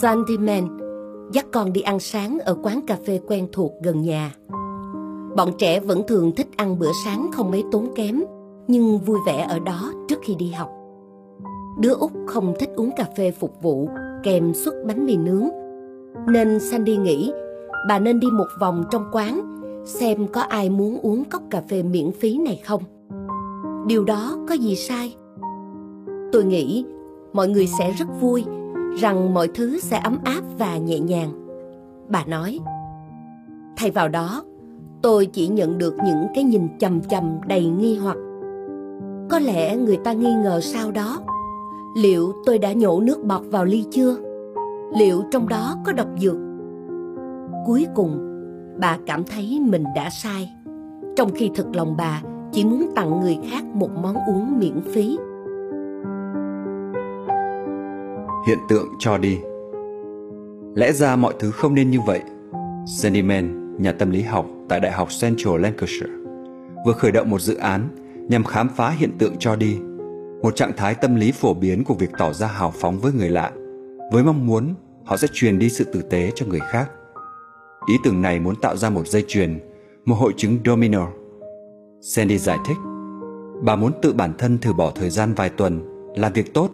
Sandyman dắt con đi ăn sáng ở quán cà phê quen thuộc gần nhà. Bọn trẻ vẫn thường thích ăn bữa sáng không mấy tốn kém, nhưng vui vẻ ở đó trước khi đi học. Đứa út không thích uống cà phê phục vụ kèm suất bánh mì nướng, nên Sandy nghĩ bà nên đi một vòng trong quán xem có ai muốn uống cốc cà phê miễn phí này không. Điều đó có gì sai? Tôi nghĩ mọi người sẽ rất vui rằng mọi thứ sẽ ấm áp và nhẹ nhàng. Bà nói. Thay vào đó, tôi chỉ nhận được những cái nhìn chầm chầm đầy nghi hoặc. Có lẽ người ta nghi ngờ sau đó, liệu tôi đã nhổ nước bọt vào ly chưa? Liệu trong đó có độc dược? Cuối cùng, bà cảm thấy mình đã sai, trong khi thực lòng bà chỉ muốn tặng người khác một món uống miễn phí. Hiện tượng cho đi Lẽ ra mọi thứ không nên như vậy. Sandyman, nhà tâm lý học tại Đại học Central Lancashire, vừa khởi động một dự án nhằm khám phá hiện tượng cho đi, một trạng thái tâm lý phổ biến của việc tỏ ra hào phóng với người lạ, với mong muốn họ sẽ truyền đi sự tử tế cho người khác. Ý tưởng này muốn tạo ra một dây chuyền, một hội chứng domino. Sandy giải thích, bà muốn tự bản thân thử bỏ thời gian vài tuần làm việc tốt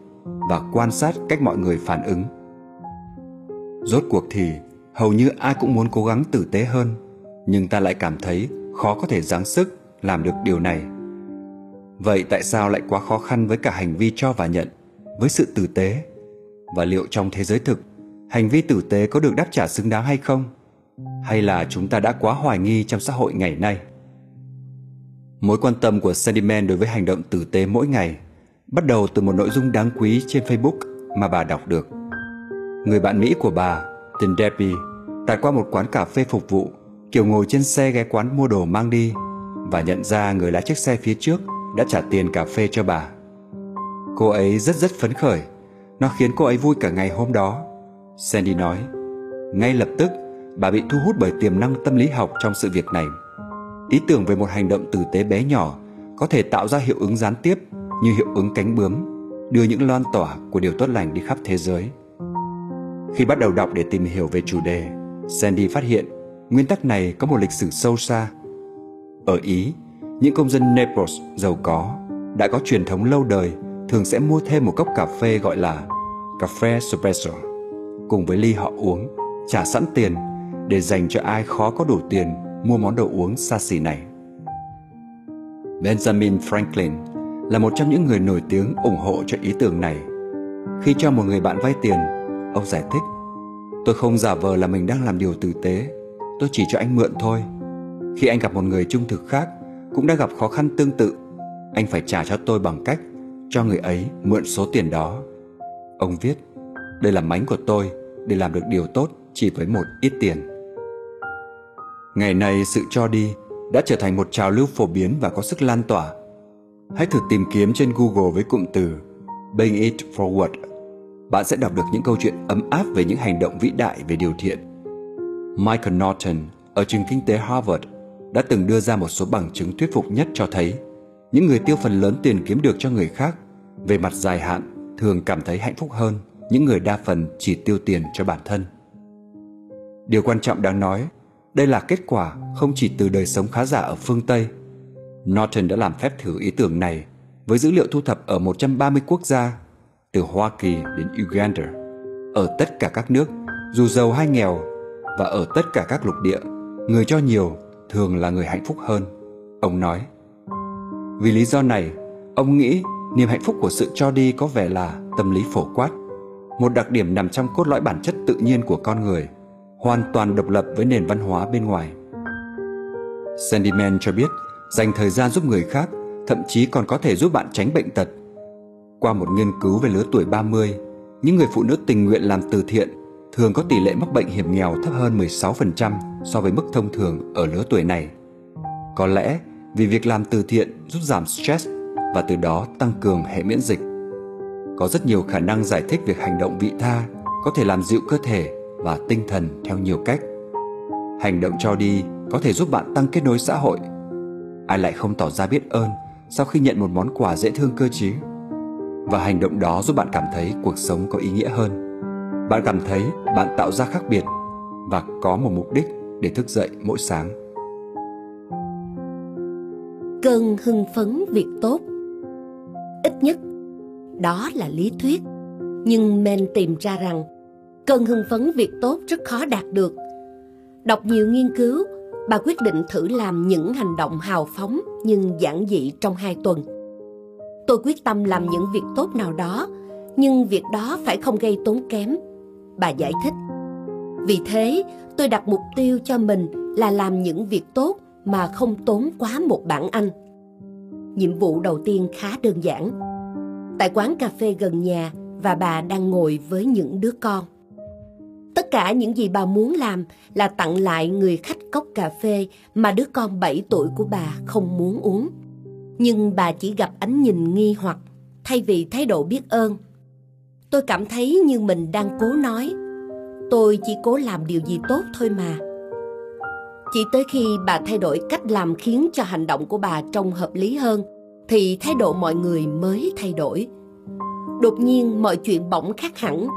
và quan sát cách mọi người phản ứng. Rốt cuộc thì hầu như ai cũng muốn cố gắng tử tế hơn, nhưng ta lại cảm thấy khó có thể giáng sức làm được điều này. Vậy tại sao lại quá khó khăn với cả hành vi cho và nhận, với sự tử tế? Và liệu trong thế giới thực, hành vi tử tế có được đáp trả xứng đáng hay không? Hay là chúng ta đã quá hoài nghi trong xã hội ngày nay? Mối quan tâm của sentiment đối với hành động tử tế mỗi ngày bắt đầu từ một nội dung đáng quý trên Facebook mà bà đọc được. Người bạn Mỹ của bà, tên Debbie, tại qua một quán cà phê phục vụ, kiểu ngồi trên xe ghé quán mua đồ mang đi và nhận ra người lái chiếc xe phía trước đã trả tiền cà phê cho bà. Cô ấy rất rất phấn khởi, nó khiến cô ấy vui cả ngày hôm đó. Sandy nói, ngay lập tức bà bị thu hút bởi tiềm năng tâm lý học trong sự việc này. Ý tưởng về một hành động tử tế bé nhỏ có thể tạo ra hiệu ứng gián tiếp như hiệu ứng cánh bướm, đưa những loan tỏa của điều tốt lành đi khắp thế giới. Khi bắt đầu đọc để tìm hiểu về chủ đề, Sandy phát hiện nguyên tắc này có một lịch sử sâu xa. Ở Ý, những công dân Naples giàu có đã có truyền thống lâu đời thường sẽ mua thêm một cốc cà phê gọi là cà phê espresso cùng với ly họ uống, trả sẵn tiền để dành cho ai khó có đủ tiền mua món đồ uống xa xỉ này. Benjamin Franklin là một trong những người nổi tiếng ủng hộ cho ý tưởng này. Khi cho một người bạn vay tiền, ông giải thích Tôi không giả vờ là mình đang làm điều tử tế, tôi chỉ cho anh mượn thôi. Khi anh gặp một người trung thực khác cũng đã gặp khó khăn tương tự, anh phải trả cho tôi bằng cách cho người ấy mượn số tiền đó. Ông viết, đây là mánh của tôi để làm được điều tốt chỉ với một ít tiền. Ngày nay sự cho đi đã trở thành một trào lưu phổ biến và có sức lan tỏa. Hãy thử tìm kiếm trên Google với cụm từ Bring It Forward. Bạn sẽ đọc được những câu chuyện ấm áp về những hành động vĩ đại về điều thiện. Michael Norton ở trường kinh tế Harvard đã từng đưa ra một số bằng chứng thuyết phục nhất cho thấy những người tiêu phần lớn tiền kiếm được cho người khác về mặt dài hạn thường cảm thấy hạnh phúc hơn những người đa phần chỉ tiêu tiền cho bản thân. Điều quan trọng đáng nói, đây là kết quả không chỉ từ đời sống khá giả ở phương Tây. Norton đã làm phép thử ý tưởng này với dữ liệu thu thập ở 130 quốc gia, từ Hoa Kỳ đến Uganda, ở tất cả các nước, dù giàu hay nghèo, và ở tất cả các lục địa, người cho nhiều thường là người hạnh phúc hơn. Ông nói, vì lý do này, ông nghĩ niềm hạnh phúc của sự cho đi có vẻ là tâm lý phổ quát, một đặc điểm nằm trong cốt lõi bản chất tự nhiên của con người – hoàn toàn độc lập với nền văn hóa bên ngoài. Sandyman cho biết dành thời gian giúp người khác thậm chí còn có thể giúp bạn tránh bệnh tật. Qua một nghiên cứu về lứa tuổi 30, những người phụ nữ tình nguyện làm từ thiện thường có tỷ lệ mắc bệnh hiểm nghèo thấp hơn 16% so với mức thông thường ở lứa tuổi này. Có lẽ vì việc làm từ thiện giúp giảm stress và từ đó tăng cường hệ miễn dịch. Có rất nhiều khả năng giải thích việc hành động vị tha có thể làm dịu cơ thể và tinh thần theo nhiều cách. Hành động cho đi có thể giúp bạn tăng kết nối xã hội. Ai lại không tỏ ra biết ơn sau khi nhận một món quà dễ thương cơ chứ? Và hành động đó giúp bạn cảm thấy cuộc sống có ý nghĩa hơn. bạn cảm thấy bạn tạo ra khác biệt và có một mục đích để thức dậy mỗi sáng cơn hưng phấn việc tốt ít nhất, đó là lý thuyết nhưng men tìm ra rằng, cơn hưng phấn việc tốt rất khó đạt được đọc nhiều nghiên cứu bà quyết định thử làm những hành động hào phóng nhưng giản dị trong hai tuần tôi quyết tâm làm những việc tốt nào đó, nhưng việc đó phải không gây tốn kém bà giải thích, vì thế, tôi đặt mục tiêu cho mình là làm những việc tốt mà không tốn quá một bảng Anh. Nhiệm vụ đầu tiên khá đơn giản. Tại quán cà phê gần nhà và bà đang ngồi với những đứa con. Tất cả những gì bà muốn làm là tặng lại người khách cốc cà phê mà đứa con 7 tuổi của bà không muốn uống. Nhưng bà chỉ gặp ánh nhìn nghi hoặc, thay vì thái độ biết ơn. Tôi cảm thấy như mình đang cố nói tôi chỉ cố làm điều gì tốt thôi mà chỉ tới khi bà thay đổi cách làm khiến cho hành động của bà trông hợp lý hơn, thì thái độ mọi người mới thay đổi đột nhiên mọi chuyện bỗng khác hẳn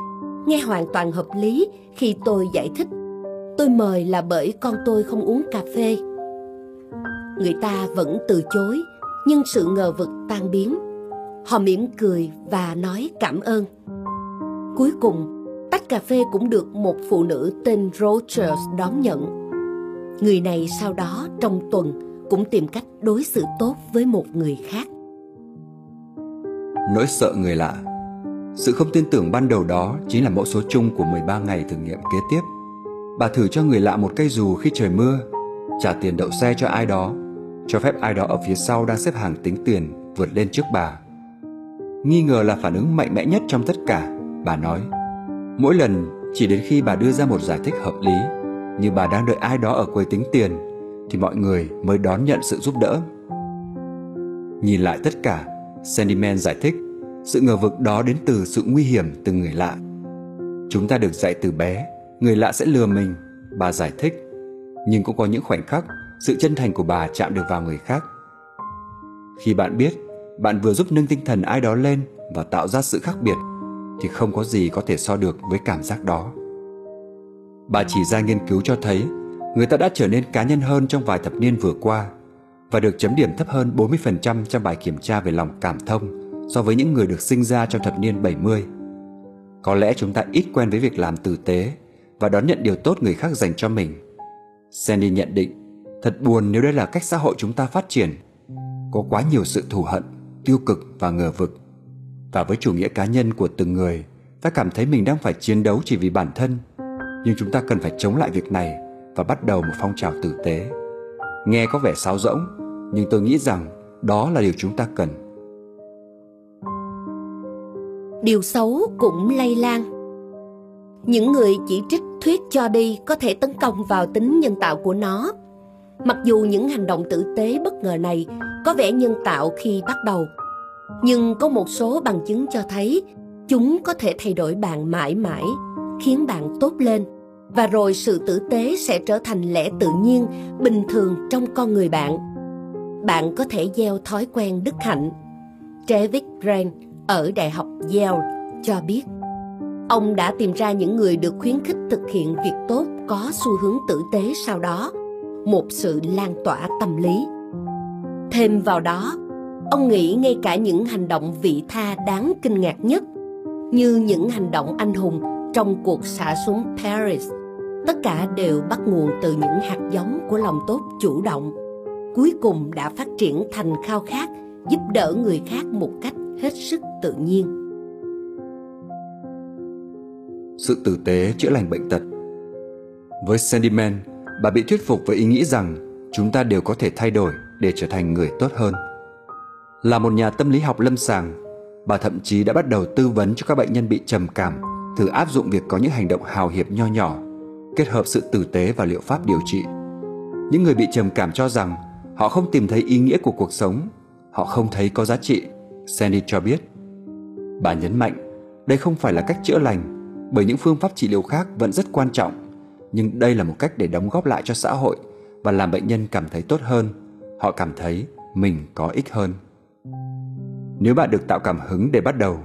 nghe hoàn toàn hợp lý khi tôi giải thích. Tôi mời là bởi con tôi không uống cà phê. Người ta vẫn từ chối, nhưng sự ngờ vực tan biến. Họ mỉm cười và nói cảm ơn. Cuối cùng, Tách cà phê cũng được một phụ nữ tên Rogers đón nhận. Người này sau đó trong tuần cũng tìm cách đối xử tốt với một người khác. Nỗi sợ người lạ. Sự không tin tưởng ban đầu đó chính là mẫu số chung của 13 ngày thử nghiệm kế tiếp. Bà thử cho người lạ một cây dù khi trời mưa, trả tiền đậu xe cho ai đó, cho phép ai đó ở phía sau đang xếp hàng tính tiền vượt lên trước bà. Nghi ngờ là phản ứng mạnh mẽ nhất trong tất cả, bà nói – Mỗi lần chỉ đến khi bà đưa ra một giải thích hợp lý Như bà đang đợi ai đó ở quầy tính tiền Thì mọi người mới đón nhận sự giúp đỡ Nhìn lại tất cả Sandyman giải thích sự ngờ vực đó đến từ sự nguy hiểm từ người lạ. Chúng ta được dạy từ bé, Người lạ sẽ lừa mình, Bà giải thích. Nhưng cũng có những khoảnh khắc, Sự chân thành của bà chạm được vào người khác. Khi bạn biết, Bạn vừa giúp nâng tinh thần ai đó lên Và tạo ra sự khác biệt, thì không có gì có thể so được với cảm giác đó. Bà chỉ ra nghiên cứu cho thấy, người ta đã trở nên cá nhân hơn trong vài thập niên vừa qua và được chấm điểm thấp hơn 40% trong bài kiểm tra về lòng cảm thông so với những người được sinh ra trong thập niên 70. Có lẽ chúng ta ít quen với việc làm tử tế và đón nhận điều tốt người khác dành cho mình. Sandy nhận định, thật buồn nếu đây là cách xã hội chúng ta phát triển. Có quá nhiều sự thù hận, tiêu cực và ngờ vực và với chủ nghĩa cá nhân của từng người ta cảm thấy mình đang phải chiến đấu chỉ vì bản thân nhưng chúng ta cần phải chống lại việc này và bắt đầu một phong trào tử tế nghe có vẻ sáo rỗng nhưng tôi nghĩ rằng đó là điều chúng ta cần điều xấu cũng lây lan. Những người chỉ trích, thuyết cho đi có thể tấn công vào tính nhân tạo của nó. Mặc dù những hành động tử tế bất ngờ này có vẻ nhân tạo khi bắt đầu, nhưng có một số bằng chứng cho thấy chúng có thể thay đổi bạn mãi mãi, khiến bạn tốt lên, và rồi sự tử tế sẽ trở thành lẽ tự nhiên, bình thường trong con người bạn. Bạn có thể gieo thói quen đức hạnh. David Grant ở Đại học Yale cho biết, ông đã tìm ra những người được khuyến khích thực hiện việc tốt có xu hướng tử tế sau đó, một sự lan tỏa tâm lý. Thêm vào đó, Ông nghĩ ngay cả những hành động vị tha đáng kinh ngạc nhất, như những hành động anh hùng trong cuộc xả súng Paris, tất cả đều bắt nguồn từ những hạt giống của lòng tốt chủ động, cuối cùng đã phát triển thành khao khát, giúp đỡ người khác một cách hết sức tự nhiên sự tử tế chữa lành bệnh tật với Sandyman bà bị thuyết phục với ý nghĩ rằng chúng ta đều có thể thay đổi để trở thành người tốt hơn là một nhà tâm lý học lâm sàng, bà thậm chí đã bắt đầu tư vấn cho các bệnh nhân bị trầm cảm thử áp dụng việc có những hành động hào hiệp nho nhỏ, kết hợp sự tử tế và liệu pháp điều trị. Những người bị trầm cảm cho rằng họ không tìm thấy ý nghĩa của cuộc sống, họ không thấy có giá trị, Sandy cho biết. Bà nhấn mạnh, đây không phải là cách chữa lành, bởi những phương pháp trị liệu khác vẫn rất quan trọng, nhưng đây là một cách để đóng góp lại cho xã hội và làm bệnh nhân cảm thấy tốt hơn, họ cảm thấy mình có ích hơn. Nếu bạn được tạo cảm hứng để bắt đầu,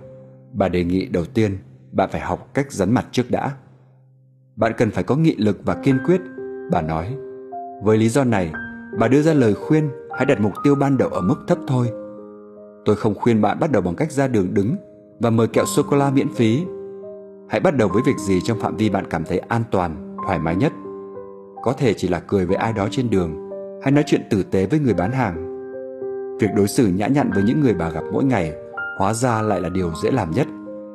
bà đề nghị đầu tiên bạn phải học cách rắn mặt trước đã. Bạn cần phải có nghị lực và kiên quyết, bà nói. Với lý do này, bà đưa ra lời khuyên hãy đặt mục tiêu ban đầu ở mức thấp thôi. Tôi không khuyên bạn bắt đầu bằng cách ra đường đứng và mời kẹo sô-cô-la miễn phí. Hãy bắt đầu với việc gì trong phạm vi bạn cảm thấy an toàn, thoải mái nhất. Có thể chỉ là cười với ai đó trên đường hay nói chuyện tử tế với người bán hàng. Việc đối xử nhã nhặn với những người bà gặp mỗi ngày hóa ra lại là điều dễ làm nhất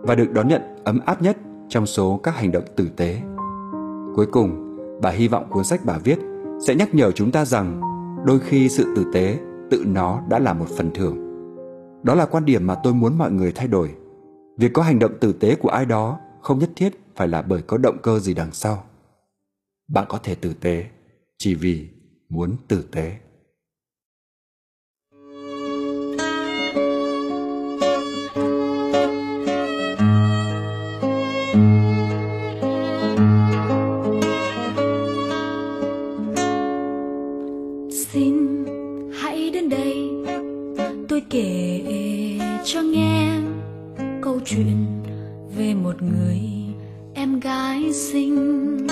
và được đón nhận ấm áp nhất trong số các hành động tử tế. Cuối cùng, bà hy vọng cuốn sách bà viết sẽ nhắc nhở chúng ta rằng đôi khi sự tử tế tự nó đã là một phần thưởng. Đó là quan điểm mà tôi muốn mọi người thay đổi. Việc có hành động tử tế của ai đó không nhất thiết phải là bởi có động cơ gì đằng sau. Bạn có thể tử tế chỉ vì muốn tử tế. Chuyện về một người em gái xinh.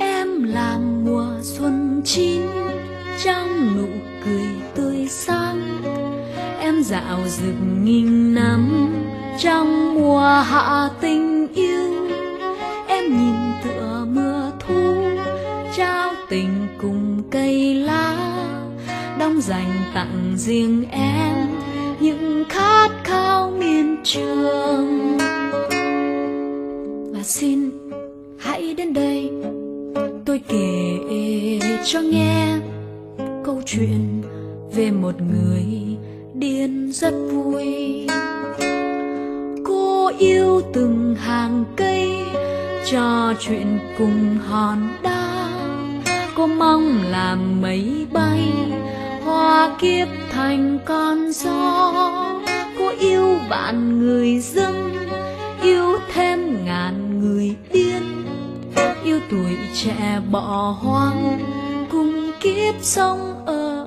Em là mùa xuân chín, trong nụ cười tươi sáng. Em dạo rực nghìn năm trong mùa hạ tình yêu. Em nhìn tựa mưa thu, trao tình cùng cây lá. Đong dành tặng riêng em những khát khao miền trường. Và xin hãy đến đây, tôi kể cho nghe câu chuyện về một người điên rất vui. Cô yêu từng hàng cây trò chuyện cùng hòn đá. Cô mong làm mấy bay qua kiếp thành con gió cô yêu vạn người dân yêu thêm ngàn người điên yêu tuổi trẻ bỏ hoang, cùng kiếp sống ở